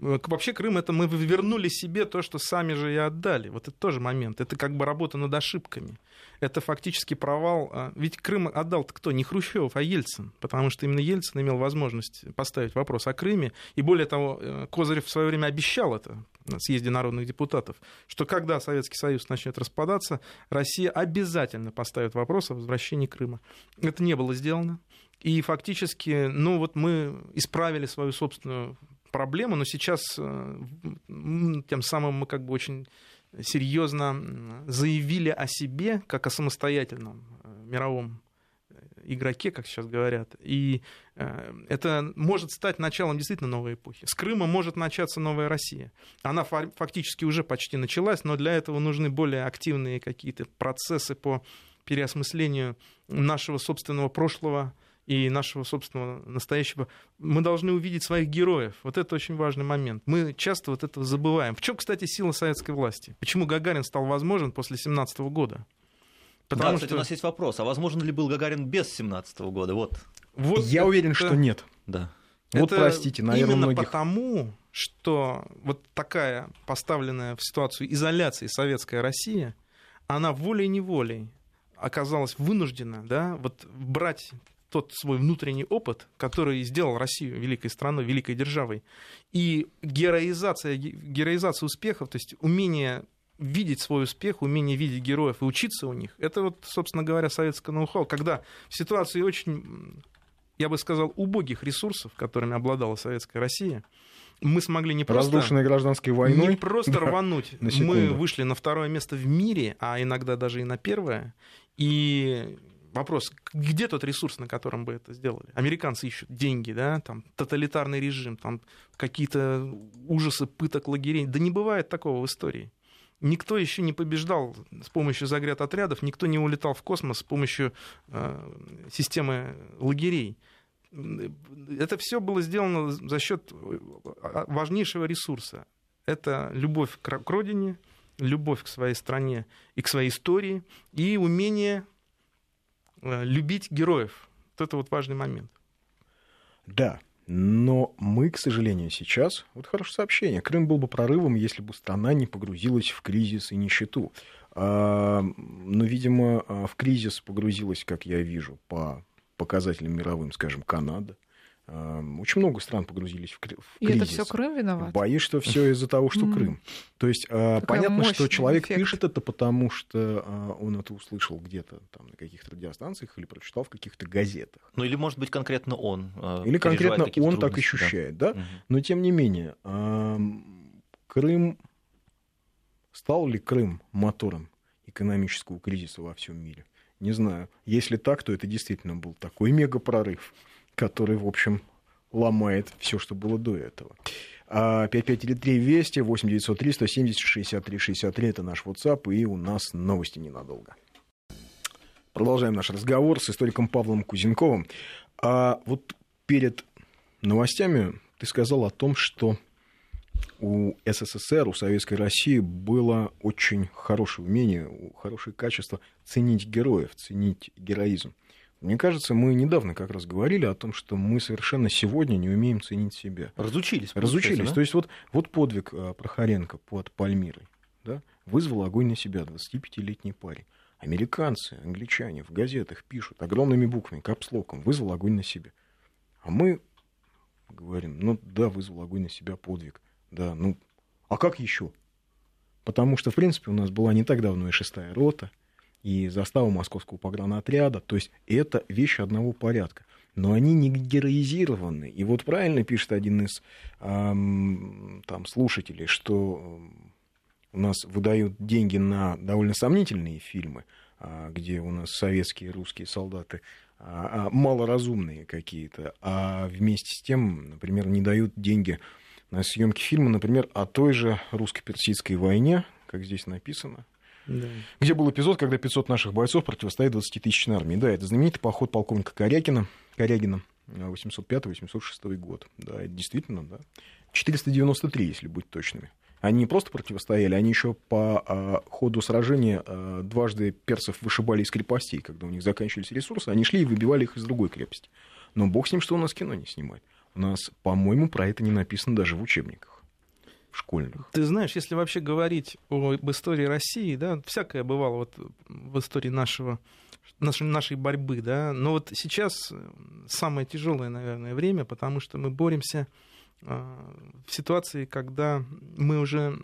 э, вообще Крым это мы вернули себе то, что сами же и отдали. Вот это тоже момент. Это как бы работа над ошибками. Это фактически провал. А, ведь Крым отдал кто? Не Хрущев, а Ельцин. Потому что именно Ельцин имел возможность поставить вопрос о Крыме. И более того, э, Козырев в свое время обещал это съезде народных депутатов, что когда Советский Союз начнет распадаться, Россия обязательно поставит вопрос о возвращении Крыма. Это не было сделано. И фактически, ну вот мы исправили свою собственную проблему, но сейчас э, тем самым мы как бы очень серьезно заявили о себе как о самостоятельном э, мировом игроке, как сейчас говорят. И э, это может стать началом действительно новой эпохи. С Крыма может начаться новая Россия. Она фактически уже почти началась, но для этого нужны более активные какие-то процессы по переосмыслению нашего собственного прошлого и нашего собственного настоящего, мы должны увидеть своих героев. Вот это очень важный момент. Мы часто вот этого забываем. В чем, кстати, сила советской власти? Почему Гагарин стал возможен после 17 года? Потому да, кстати, что... у нас есть вопрос. А возможно ли был Гагарин без 17 года? Вот. вот Я это... уверен, что нет. Да. Вот это простите, наверное, именно многих... потому, что вот такая поставленная в ситуацию изоляции советская Россия, она волей-неволей оказалась вынуждена да, вот брать тот свой внутренний опыт, который сделал Россию великой страной, великой державой. И героизация, героизация успехов, то есть умение видеть свой успех, умение видеть героев и учиться у них, это вот, собственно говоря, советское ноу-хау, когда в ситуации очень, я бы сказал, убогих ресурсов, которыми обладала советская Россия, мы смогли не просто... Разрушенной гражданской войной. Не просто да, рвануть. Мы вышли на второе место в мире, а иногда даже и на первое. И вопрос, где тот ресурс, на котором бы это сделали? Американцы ищут деньги, да, там тоталитарный режим, там какие-то ужасы пыток лагерей. Да не бывает такого в истории. Никто еще не побеждал с помощью загряд-отрядов, никто не улетал в космос с помощью э, системы лагерей. Это все было сделано за счет э, важнейшего ресурса. Это любовь к родине, любовь к своей стране и к своей истории, и умение э, любить героев. Вот это вот важный момент. Да, но мы, к сожалению, сейчас... Вот хорошее сообщение. Крым был бы прорывом, если бы страна не погрузилась в кризис и нищету. А, но, видимо, а, в кризис погрузилась, как я вижу, по показателям мировым, скажем, Канада, очень много стран погрузились в, кризис. И это все Крым виноват? Боюсь, что все из-за того, что Крым. То есть а, Такая понятно, что человек эффект. пишет это потому, что а, он это услышал где-то там на каких-то радиостанциях или прочитал в каких-то газетах. Ну или, может быть, конкретно он. А, или конкретно он так ощущает, да. да? Но тем не менее, Крым стал ли Крым мотором экономического кризиса во всем мире? Не знаю. Если так, то это действительно был такой мегапрорыв который, в общем, ломает все, что было до этого. 5533 Вести, 8903 170 63 63 это наш WhatsApp, и у нас новости ненадолго. Продолжаем наш разговор с историком Павлом Кузенковым. А вот перед новостями ты сказал о том, что у СССР, у Советской России было очень хорошее умение, хорошее качество ценить героев, ценить героизм. Мне кажется, мы недавно как раз говорили о том, что мы совершенно сегодня не умеем ценить себя. Разучились. Разучились. Да? То есть вот, вот подвиг э, Прохоренко под Пальмирой да, вызвал огонь на себя 25-летний парень. Американцы, англичане в газетах пишут огромными буквами, капслоком, вызвал огонь на себя. А мы говорим, ну да, вызвал огонь на себя подвиг. Да, ну, а как еще? Потому что, в принципе, у нас была не так давно и шестая рота – и застава московского погранотряда. То есть это вещи одного порядка. Но они не героизированы. И вот правильно пишет один из эм, там, слушателей, что у нас выдают деньги на довольно сомнительные фильмы, э, где у нас советские русские солдаты э, малоразумные какие-то, а вместе с тем, например, не дают деньги на съемки фильма, например, о той же русско-персидской войне, как здесь написано, да. Где был эпизод, когда 500 наших бойцов противостоят 20 тысячной армии. Да, это знаменитый поход полковника Корякина, Корягина, 805-806 год. Да, это действительно, да. 493, если быть точными. Они не просто противостояли, они еще по а, ходу сражения а, дважды персов вышибали из крепостей, когда у них заканчивались ресурсы, они шли и выбивали их из другой крепости. Но бог с ним, что у нас кино не снимает. У нас, по-моему, про это не написано даже в учебниках школьных. Ты знаешь, если вообще говорить об истории России, да, всякое бывало вот в истории нашего, нашей, борьбы, да, но вот сейчас самое тяжелое, наверное, время, потому что мы боремся а, в ситуации, когда мы уже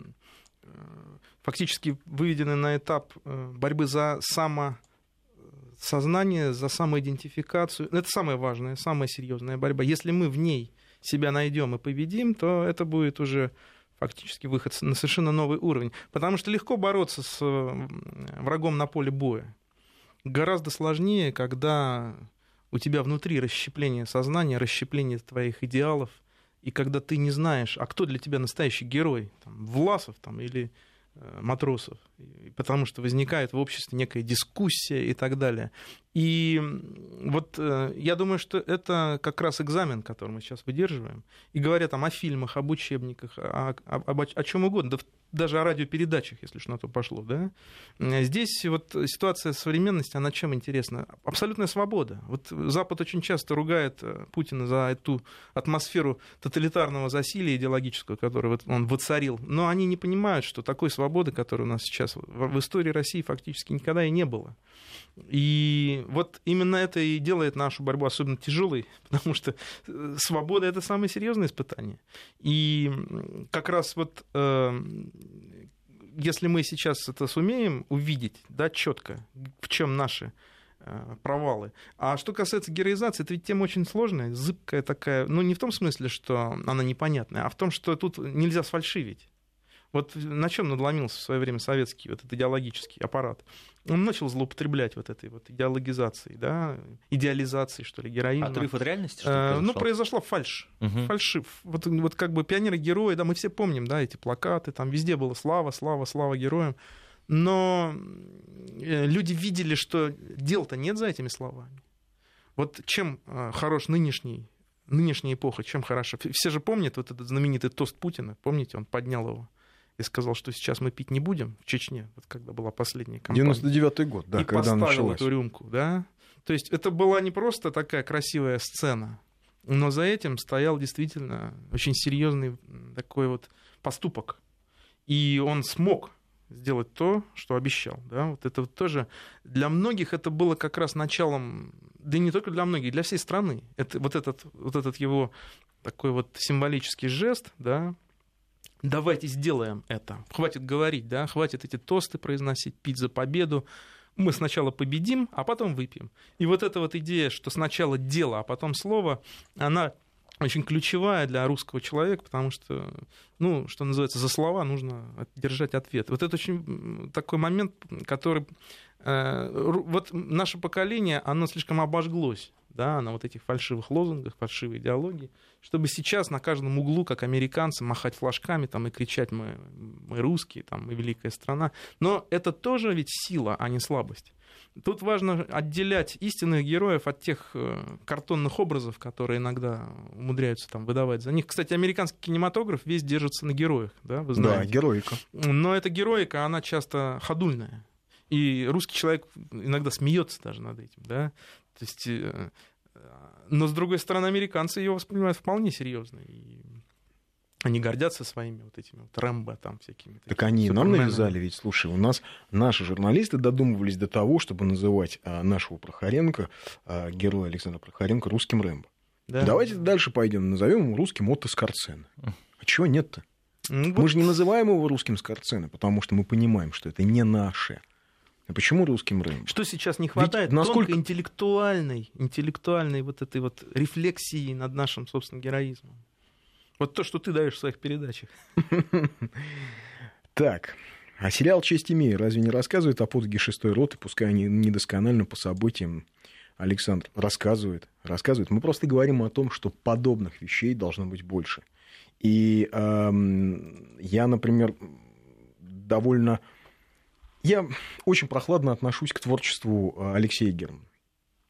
э, фактически выведены на этап э, борьбы за само сознание, за самоидентификацию. Это самое важное, самая серьезная борьба. Если мы в ней себя найдем и победим, то это будет уже фактически выход на совершенно новый уровень. Потому что легко бороться с врагом на поле боя. Гораздо сложнее, когда у тебя внутри расщепление сознания, расщепление твоих идеалов, и когда ты не знаешь, а кто для тебя настоящий герой, там, Власов там, или матросов, потому что возникает в обществе некая дискуссия и так далее. И вот э, я думаю, что это как раз экзамен, который мы сейчас выдерживаем. И говоря там о фильмах, об учебниках, о, о, о, о чем угодно, да даже о радиопередачах, если что на то пошло, да. Здесь вот ситуация современности, она чем интересна? Абсолютная свобода. Вот Запад очень часто ругает э, Путина за эту атмосферу тоталитарного засилия идеологического, которую вот он воцарил. Но они не понимают, что такой свободы, которая у нас сейчас в истории России фактически никогда и не было. И вот именно это и делает нашу борьбу особенно тяжелой, потому что э, свобода это самое серьезное испытание. И как раз вот э, если мы сейчас это сумеем увидеть, да, четко, в чем наши э, провалы. А что касается героизации, это ведь тема очень сложная, зыбкая такая, ну не в том смысле, что она непонятная, а в том, что тут нельзя сфальшивить. Вот на чем надломился в свое время советский вот этот идеологический аппарат? Он начал злоупотреблять вот этой вот идеологизацией, да, идеализацией, что ли, героина. Отрыв от реальности, что э, Ну, произошла фальш. Угу. Фальшив. Вот, вот как бы пионеры-герои, да, мы все помним, да, эти плакаты, там везде было слава, слава, слава героям. Но э, люди видели, что дел-то нет за этими словами. Вот чем э, хорош нынешний нынешняя эпоха, чем хороша? Все же помнят вот этот знаменитый тост Путина, помните, он поднял его и сказал, что сейчас мы пить не будем в Чечне, вот когда была последняя кампания. 99-й год, да, и когда поставил началась. эту рюмку, да. То есть это была не просто такая красивая сцена, но за этим стоял действительно очень серьезный такой вот поступок. И он смог сделать то, что обещал. Да? Вот это вот тоже для многих это было как раз началом, да и не только для многих, для всей страны. Это, вот, этот, вот этот его такой вот символический жест, да, давайте сделаем это. Хватит говорить, да, хватит эти тосты произносить, пить за победу. Мы сначала победим, а потом выпьем. И вот эта вот идея, что сначала дело, а потом слово, она очень ключевая для русского человека, потому что, ну, что называется, за слова нужно держать ответ. Вот это очень такой момент, который... Э, вот наше поколение, оно слишком обожглось да, на вот этих фальшивых лозунгах, фальшивой идеологии, чтобы сейчас на каждом углу, как американцы, махать флажками там, и кричать мы, мы русские, там, мы великая страна. Но это тоже ведь сила, а не слабость. Тут важно отделять истинных героев от тех э, картонных образов, которые иногда умудряются там выдавать за них. Кстати, американский кинематограф весь держится на героях, да, вы знаете. Да, героика. Но эта героика, она часто ходульная. И русский человек иногда смеется даже над этим, да. То есть, э, но с другой стороны, американцы ее воспринимают вполне серьезно. И они гордятся своими вот этими вот Рэмбо там всякими. Так они нам навязали, ведь, слушай, у нас наши журналисты додумывались до того, чтобы называть а, нашего Прохоренко, а, героя Александра Прохоренко, русским Рэмбо. Да. Давайте дальше пойдем, назовем его русским Отто Скорцена. А чего нет-то? Ну, Мы вот... же не называем его русским Скорцена, потому что мы понимаем, что это не наше. А почему русским Рэмбо? Что сейчас не хватает? Ведь насколько интеллектуальной, интеллектуальной вот этой вот рефлексии над нашим, собственным героизмом. Вот то, что ты даешь в своих передачах. Так, а сериал «Честь имею» разве не рассказывает о подвиге шестой роты, пускай они недосконально по событиям Александр рассказывает, рассказывает. Мы просто говорим о том, что подобных вещей должно быть больше. И эм, я, например, довольно я очень прохладно отношусь к творчеству э, Алексея Германа.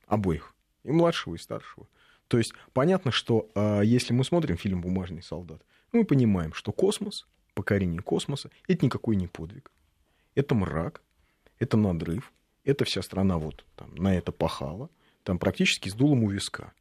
Обоих. И младшего, и старшего. То есть понятно, что э, если мы смотрим фильм «Бумажный солдат», мы понимаем, что космос, покорение космоса, это никакой не подвиг. Это мрак, это надрыв, это вся страна вот там, на это пахала, там практически с дулом у виска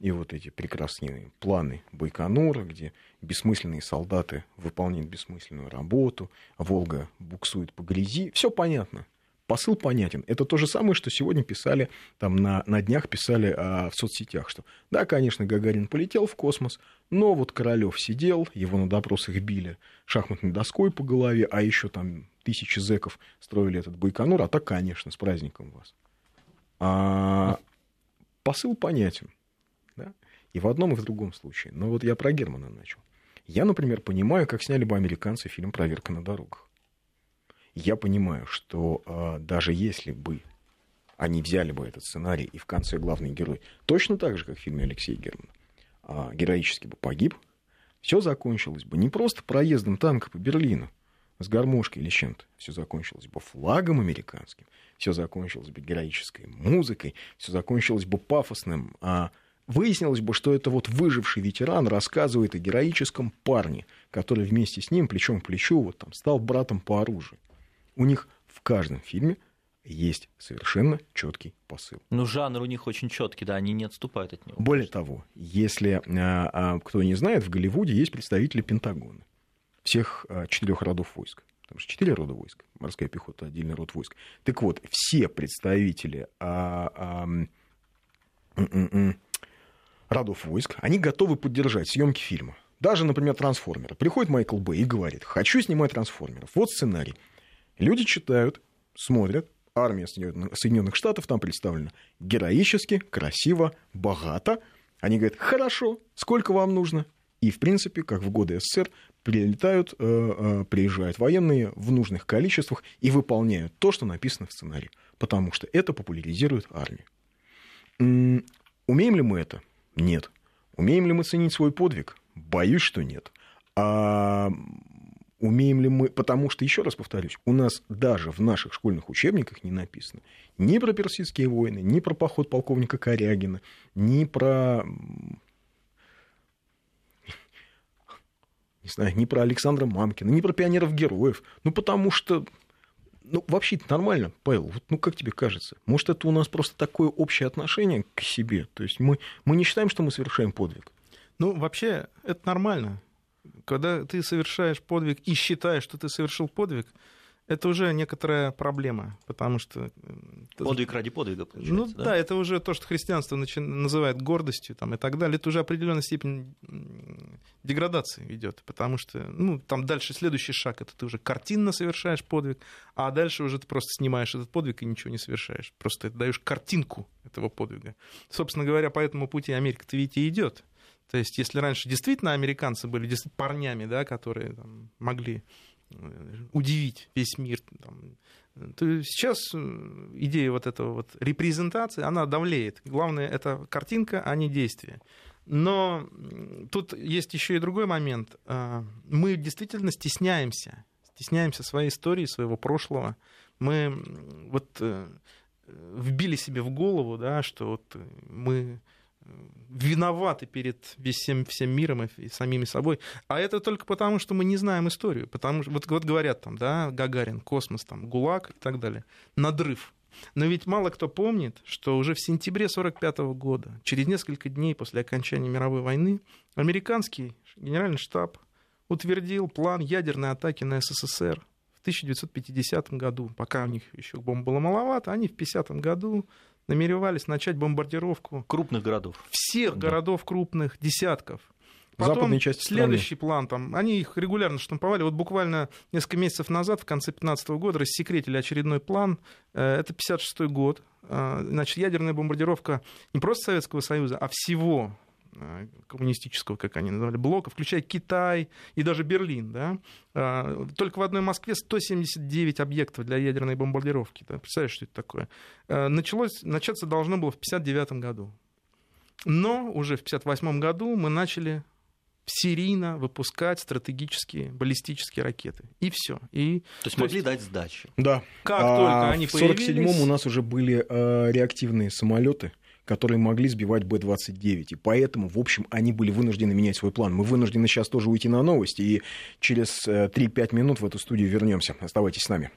и вот эти прекрасные планы Байконура, где бессмысленные солдаты выполняют бессмысленную работу, Волга буксует по грязи, все понятно. Посыл понятен. Это то же самое, что сегодня писали, там на, на днях писали а, в соцсетях, что да, конечно, Гагарин полетел в космос, но вот Королев сидел, его на допросах били шахматной доской по голове, а еще там тысячи зеков строили этот Байконур, а так, конечно, с праздником вас. А, посыл понятен. Да? И в одном, и в другом случае. Но вот я про Германа начал. Я, например, понимаю, как сняли бы американцы фильм «Проверка на дорогах». Я понимаю, что э, даже если бы они взяли бы этот сценарий, и в конце главный герой, точно так же, как в фильме Алексея Германа, э, героически бы погиб, все закончилось бы не просто проездом танка по Берлину, с гармошкой или чем-то. Все закончилось бы флагом американским, все закончилось бы героической музыкой, все закончилось бы пафосным. А выяснилось бы, что это вот выживший ветеран рассказывает о героическом парне, который вместе с ним плечом к плечу вот там стал братом по оружию. У них в каждом фильме есть совершенно четкий посыл. Ну, жанр у них очень четкий, да, они не отступают от него. Более того, если а, а, кто не знает, в Голливуде есть представители Пентагона всех а, четырех родов войск. Там же четыре рода войск. Морская пехота, отдельный род войск. Так вот, все представители а, а, родов войск, они готовы поддержать съемки фильма. Даже, например, трансформеры. Приходит Майкл Бэй и говорит, хочу снимать трансформеров. Вот сценарий. Люди читают, смотрят, армия Соединенных Штатов там представлена героически, красиво, богато. Они говорят, хорошо, сколько вам нужно? И, в принципе, как в годы СССР, прилетают, э, э, приезжают военные в нужных количествах и выполняют то, что написано в сценарии, потому что это популяризирует армию. Умеем ли мы это? Нет. Умеем ли мы ценить свой подвиг? Боюсь, что нет. А умеем ли мы, потому что, еще раз повторюсь, у нас даже в наших школьных учебниках не написано ни про персидские войны, ни про поход полковника Корягина, ни про не знаю, ни про Александра Мамкина, ни про пионеров-героев. Ну, потому что, ну, вообще нормально, Павел, вот, ну, как тебе кажется? Может, это у нас просто такое общее отношение к себе? То есть мы, мы не считаем, что мы совершаем подвиг? Ну, вообще, это нормально. Когда ты совершаешь подвиг и считаешь, что ты совершил подвиг, это уже некоторая проблема, потому что... Э, Подвиг ради подвига, получается, Ну да, да это уже то, что христианство начи... называет гордостью там, и так далее. Это уже определенная степень деградации ведет, потому что, ну, там дальше следующий шаг, это ты уже картинно совершаешь подвиг, а дальше уже ты просто снимаешь этот подвиг и ничего не совершаешь. Просто ты даешь картинку этого подвига. Собственно говоря, по этому пути Америка-то ведь и идет. То есть, если раньше действительно американцы были парнями, да, которые там, могли удивить весь мир, там, то сейчас э, идея вот этого вот репрезентации, она давлеет. Главное, это картинка, а не действие. Но тут есть еще и другой момент. А, мы действительно стесняемся, стесняемся своей истории, своего прошлого. Мы вот э, вбили себе в голову, да, что вот мы виноваты перед всем, всем миром и самими собой. А это только потому, что мы не знаем историю. Потому что, вот, вот говорят там, да, Гагарин, космос, там, ГУЛАГ и так далее. Надрыв. Но ведь мало кто помнит, что уже в сентябре 1945 года, через несколько дней после окончания мировой войны, американский генеральный штаб утвердил план ядерной атаки на СССР в 1950 году. Пока у них еще бомб было маловато, они в 1950 году намеревались начать бомбардировку крупных городов. Всех да. городов крупных, десятков. Потом части следующий страны. план, там, они их регулярно штамповали. Вот буквально несколько месяцев назад, в конце 2015 года, рассекретили очередной план. Э, это 56 год. Э, значит, ядерная бомбардировка не просто Советского Союза, а всего коммунистического, как они называли, блока, включая Китай и даже Берлин. Да? А, только в одной Москве 179 объектов для ядерной бомбардировки. Да? Представляешь, что это такое? Э, началось, начаться должно было в 1959 году. Но уже в 1958 году мы начали серийно выпускать стратегические баллистические ракеты. И все. И, то есть то могли есть... дать сдачи. Да. Как а только они в 47-м у нас уже были э, реактивные самолеты которые могли сбивать Б-29. И поэтому, в общем, они были вынуждены менять свой план. Мы вынуждены сейчас тоже уйти на новости, и через 3-5 э, минут в эту студию вернемся. Оставайтесь с нами.